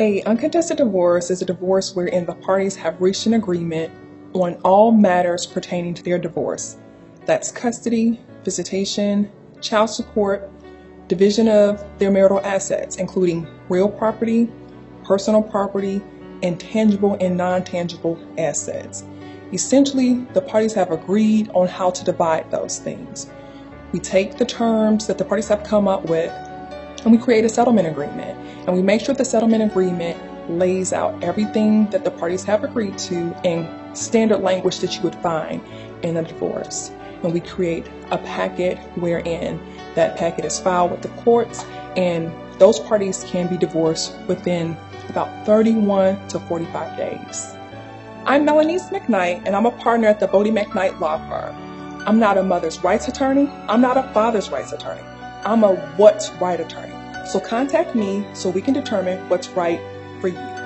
A uncontested divorce is a divorce wherein the parties have reached an agreement on all matters pertaining to their divorce. That's custody, visitation, child support, division of their marital assets, including real property, personal property, and tangible and non-tangible assets. Essentially, the parties have agreed on how to divide those things. We take the terms that the parties have come up with and we create a settlement agreement. And we make sure the settlement agreement lays out everything that the parties have agreed to in standard language that you would find in a divorce. And we create a packet wherein that packet is filed with the courts and those parties can be divorced within about 31 to 45 days. I'm Melanice McKnight and I'm a partner at the Bodie McKnight Law Firm. I'm not a mother's rights attorney. I'm not a father's rights attorney. I'm a what's right attorney. So contact me so we can determine what's right for you.